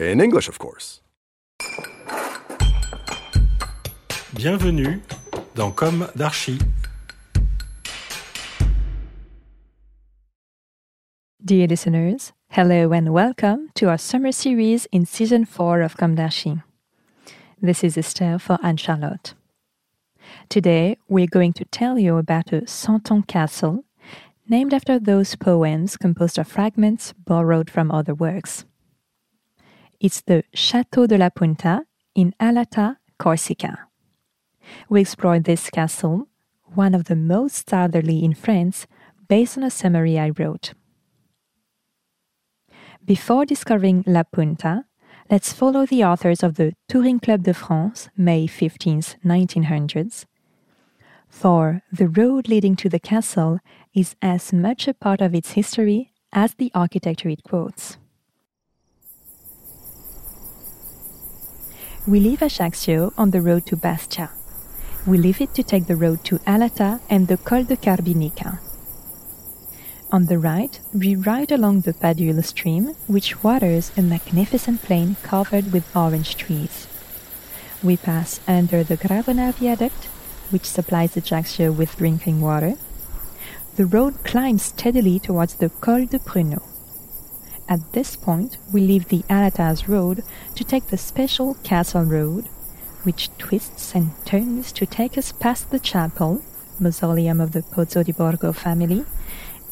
In English, of course. Bienvenue dans Com d'Archi. Dear listeners, hello and welcome to our summer series in season 4 of Com d'Archi. This is Esther for Anne Charlotte. Today, we're going to tell you about a cento castle named after those poems composed of fragments borrowed from other works. It's the Château de la Punta in Alata, Corsica. We explored this castle, one of the most southerly in France, based on a summary I wrote. Before discovering La Punta, let's follow the authors of the Touring Club de France, May 15th, 1900s. For the road leading to the castle is as much a part of its history as the architecture it quotes. We leave Ajaccio on the road to Bastia. We leave it to take the road to Alata and the Col de Carbinica. On the right, we ride along the Padula stream, which waters a magnificent plain covered with orange trees. We pass under the Gravona viaduct, which supplies Ajaccio with drinking water. The road climbs steadily towards the Col de Pruneau. At this point, we leave the Alatas road to take the special Castle Road, which twists and turns to take us past the chapel, mausoleum of the Pozzo di Borgo family,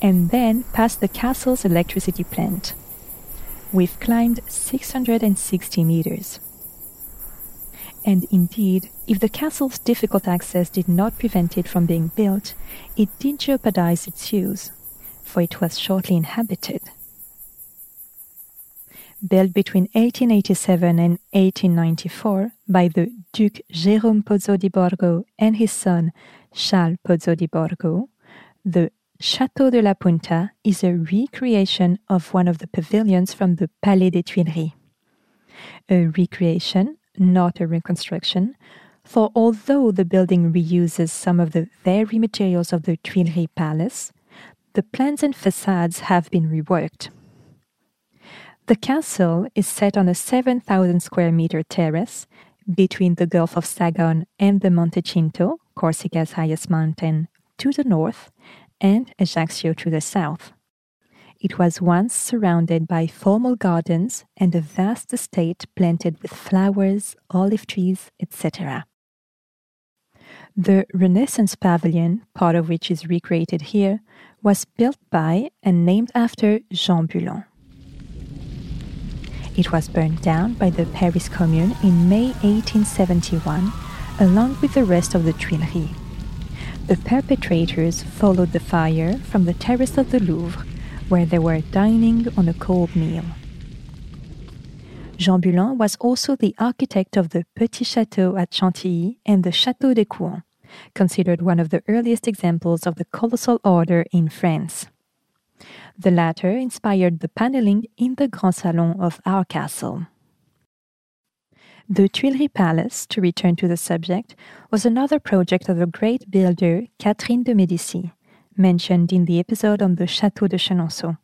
and then past the castle's electricity plant. We've climbed 660 meters. And indeed, if the castle's difficult access did not prevent it from being built, it did jeopardize its use, for it was shortly inhabited. Built between 1887 and 1894 by the Duke Jérôme Pozzo di Borgo and his son Charles Pozzo di Borgo, the Château de la Punta is a recreation of one of the pavilions from the Palais des Tuileries. A recreation, not a reconstruction, for although the building reuses some of the very materials of the Tuileries Palace, the plans and facades have been reworked. The castle is set on a 7,000 square meter terrace between the Gulf of Sagone and the Monte Cinto, Corsica's highest mountain, to the north, and Ajaccio to the south. It was once surrounded by formal gardens and a vast estate planted with flowers, olive trees, etc. The Renaissance Pavilion, part of which is recreated here, was built by and named after Jean Bullant. It was burned down by the Paris Commune in May 1871, along with the rest of the Tuileries. The perpetrators followed the fire from the terrace of the Louvre, where they were dining on a cold meal. Jean Bullant was also the architect of the Petit Château at Chantilly and the Château d'Écouen, considered one of the earliest examples of the colossal order in France. The latter inspired the paneling in the Grand Salon of our castle. The Tuileries Palace, to return to the subject, was another project of the great builder Catherine de Médicis, mentioned in the episode on the Château de Chenonceau.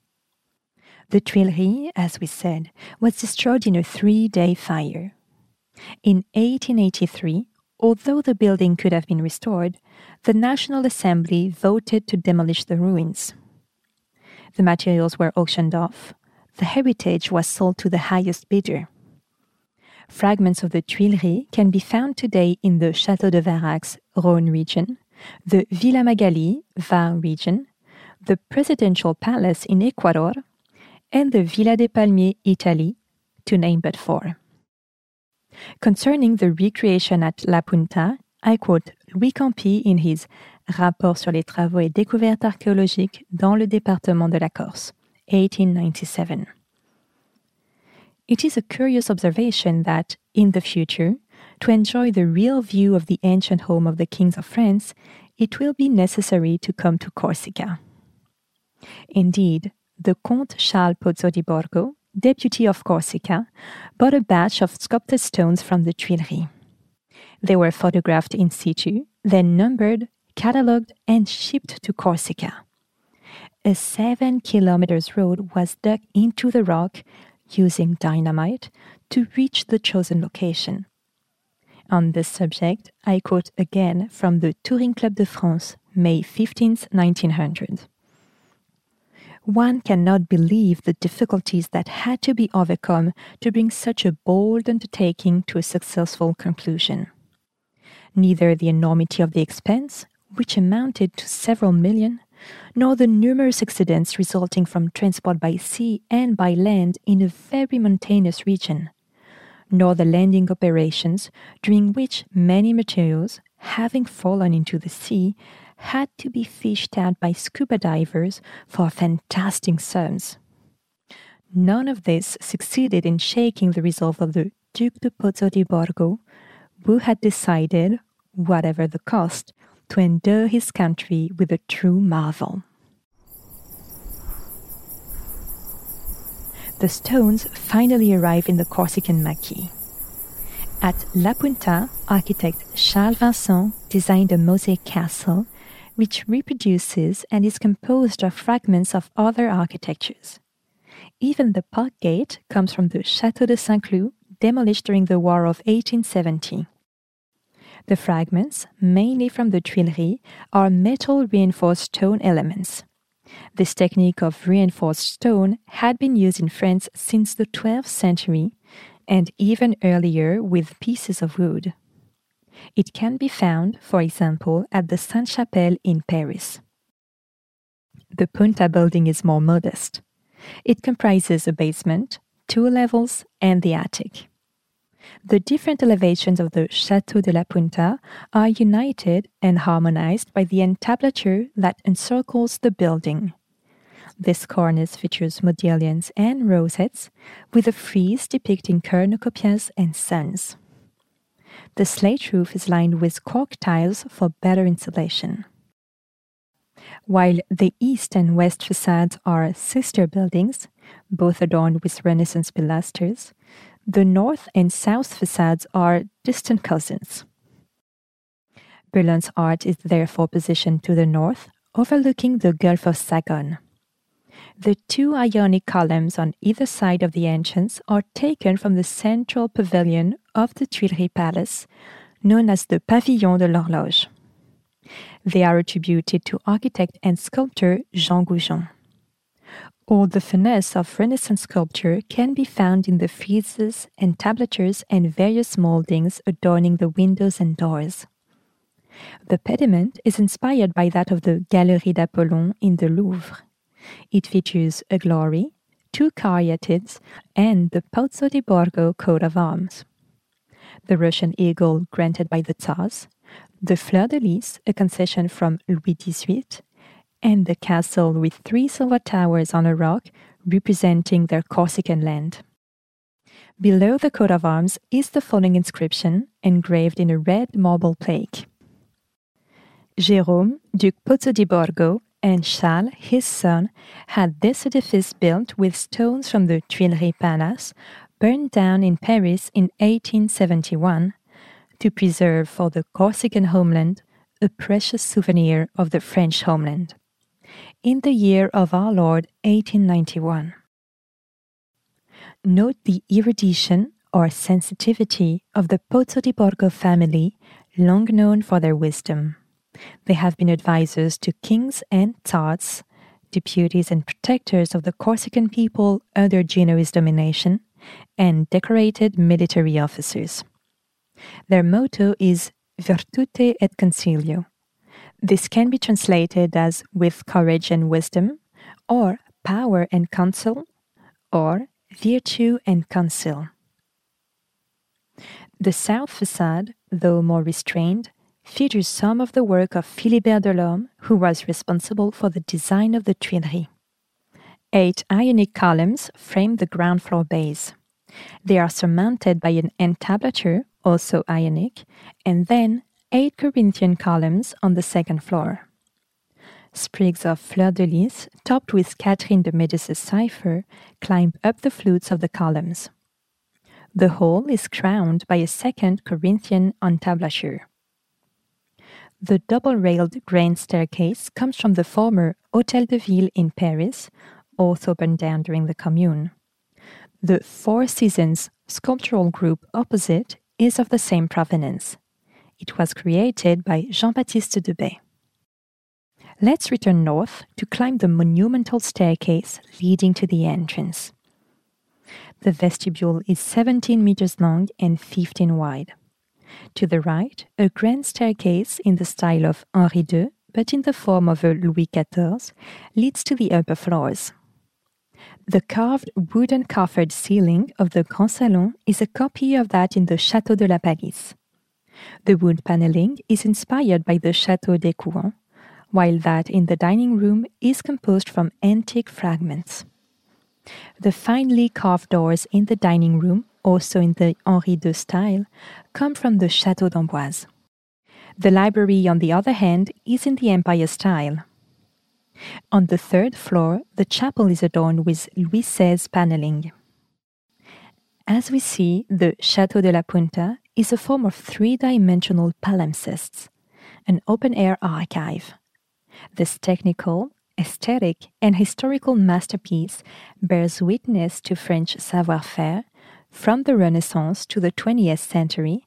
The Tuileries, as we said, was destroyed in a three day fire. In 1883, although the building could have been restored, the National Assembly voted to demolish the ruins. The materials were auctioned off, the heritage was sold to the highest bidder. Fragments of the Tuileries can be found today in the Château de Varax, Rhône region, the Villa Magali, Var region, the Presidential Palace in Ecuador, and the Villa des Palmiers, Italy, to name but four. Concerning the recreation at La Punta, I quote Louis Campi in his Rapport sur les travaux et découvertes archéologiques dans le département de la Corse, 1897. It is a curious observation that, in the future, to enjoy the real view of the ancient home of the kings of France, it will be necessary to come to Corsica. Indeed, the Comte Charles Pozzo di Borgo, deputy of Corsica, bought a batch of sculpted stones from the Tuileries. They were photographed in situ, then numbered, catalogued, and shipped to Corsica. A seven kilometers road was dug into the rock using dynamite to reach the chosen location. On this subject, I quote again from the Touring Club de France, May 15, 1900. One cannot believe the difficulties that had to be overcome to bring such a bold undertaking to a successful conclusion. Neither the enormity of the expense, which amounted to several million, nor the numerous accidents resulting from transport by sea and by land in a very mountainous region, nor the landing operations during which many materials, having fallen into the sea, had to be fished out by scuba divers for fantastic sums. None of this succeeded in shaking the resolve of the Duc de Pozzo di Borgo, who had decided, whatever the cost, to endow his country with a true marvel. The stones finally arrive in the Corsican Maquis. At La Punta, architect Charles Vincent designed a mosaic castle which reproduces and is composed of fragments of other architectures. Even the park gate comes from the Château de Saint-Cloud, demolished during the War of 1870. The fragments, mainly from the Tuileries, are metal reinforced stone elements. This technique of reinforced stone had been used in France since the 12th century and even earlier with pieces of wood. It can be found, for example, at the Sainte Chapelle in Paris. The Punta building is more modest. It comprises a basement, two levels, and the attic. The different elevations of the Château de la Punta are united and harmonized by the entablature that encircles the building. This cornice features modillions and rosettes, with a frieze depicting cornucopias and suns. The slate roof is lined with cork tiles for better insulation. While the east and west facades are sister buildings, both adorned with Renaissance pilasters, the north and south facades are distant cousins. Berlin's art is therefore positioned to the north, overlooking the Gulf of Sagone. The two Ionic columns on either side of the entrance are taken from the central pavilion of the Tuileries Palace, known as the Pavillon de l'Horloge. They are attributed to architect and sculptor Jean Goujon. All the finesse of Renaissance sculpture can be found in the friezes, entablatures, and various moldings adorning the windows and doors. The pediment is inspired by that of the Galerie d'Apollon in the Louvre. It features a glory, two caryatids, and the Pozzo di Borgo coat of arms. The Russian eagle granted by the Tsars, the Fleur de Lis, a concession from Louis XVIII, and the castle with three silver towers on a rock representing their Corsican land. Below the coat of arms is the following inscription engraved in a red marble plaque. Jérôme, Duc Pozzo di Borgo, and Charles, his son, had this edifice built with stones from the Tuileries Palace, burned down in Paris in 1871, to preserve for the Corsican homeland a precious souvenir of the French homeland. In the year of our Lord 1891. Note the erudition or sensitivity of the Pozzo di Borgo family, long known for their wisdom. They have been advisors to kings and tsars, deputies and protectors of the Corsican people under Genoese domination, and decorated military officers. Their motto is Virtute et Concilio. This can be translated as with courage and wisdom, or power and counsel, or virtue and counsel. The south facade, though more restrained, features some of the work of Philibert Delorme, who was responsible for the design of the Tuileries. Eight Ionic columns frame the ground floor base. They are surmounted by an entablature, also Ionic, and then eight Corinthian columns on the second floor. Sprigs of fleur de lis, topped with Catherine de Medicis cipher, climb up the flutes of the columns. The whole is crowned by a second Corinthian entablature. The double railed grand staircase comes from the former Hôtel de Ville in Paris, also burned down during the Commune. The Four Seasons sculptural group opposite is of the same provenance. It was created by Jean Baptiste Debay. Let's return north to climb the monumental staircase leading to the entrance. The vestibule is 17 meters long and 15 wide. To the right, a grand staircase in the style of Henri II, but in the form of a Louis XIV, leads to the upper floors. The carved wooden coffered ceiling of the Grand Salon is a copy of that in the Château de la Palisse. The wood paneling is inspired by the Château d'Écouen, while that in the dining room is composed from antique fragments. The finely carved doors in the dining room, also in the Henri II style, come from the Château d'Amboise. The library, on the other hand, is in the Empire style. On the third floor, the chapel is adorned with Louis XVI paneling. As we see, the Château de la Punta is a form of three dimensional palimpsests, an open air archive. This technical, aesthetic, and historical masterpiece bears witness to French savoir faire from the Renaissance to the 20th century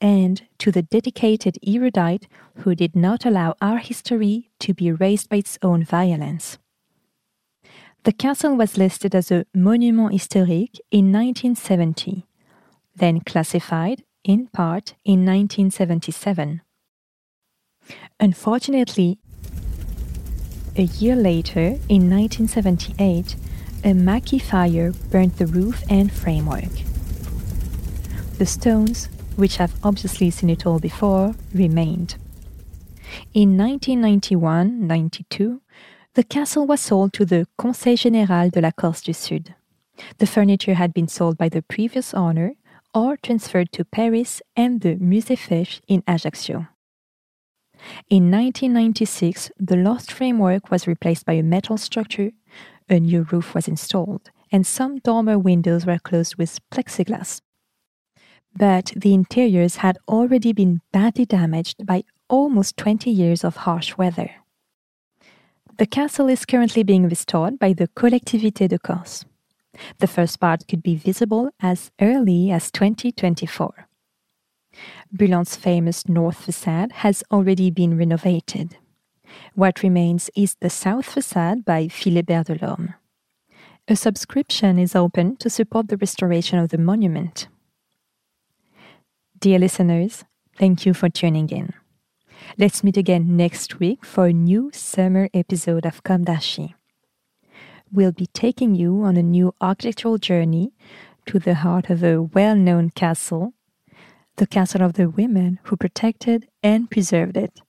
and to the dedicated erudite who did not allow our history to be erased by its own violence. The castle was listed as a monument historique in 1970, then classified, in part, in 1977. Unfortunately, a year later, in 1978, a Maquis fire burnt the roof and framework. The stones, which have obviously seen it all before, remained. In 1991 92, the castle was sold to the Conseil Général de la Corse du Sud. The furniture had been sold by the previous owner or transferred to Paris and the Musée Fesch in Ajaccio. In 1996, the lost framework was replaced by a metal structure, a new roof was installed, and some dormer windows were closed with plexiglass. But the interiors had already been badly damaged by almost 20 years of harsh weather. The castle is currently being restored by the Collectivité de Corse. The first part could be visible as early as 2024. Bullant's famous north facade has already been renovated. What remains is the south facade by Philibert Delorme. A subscription is open to support the restoration of the monument. Dear listeners, thank you for tuning in. Let's meet again next week for a new summer episode of d'Archi. We'll be taking you on a new architectural journey to the heart of a well known castle the castle of the women who protected and preserved it.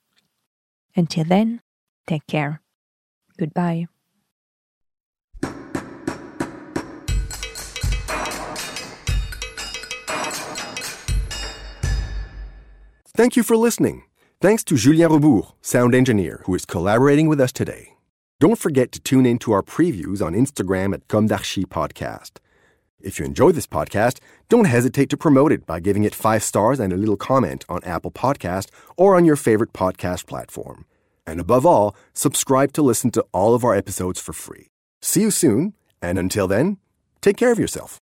Until then, take care. Goodbye. Thank you for listening. Thanks to Julien Rebours, sound engineer, who is collaborating with us today. Don't forget to tune in to our previews on Instagram at Com Podcast. If you enjoy this podcast, don't hesitate to promote it by giving it five stars and a little comment on Apple Podcast or on your favorite podcast platform. And above all, subscribe to listen to all of our episodes for free. See you soon, and until then, take care of yourself.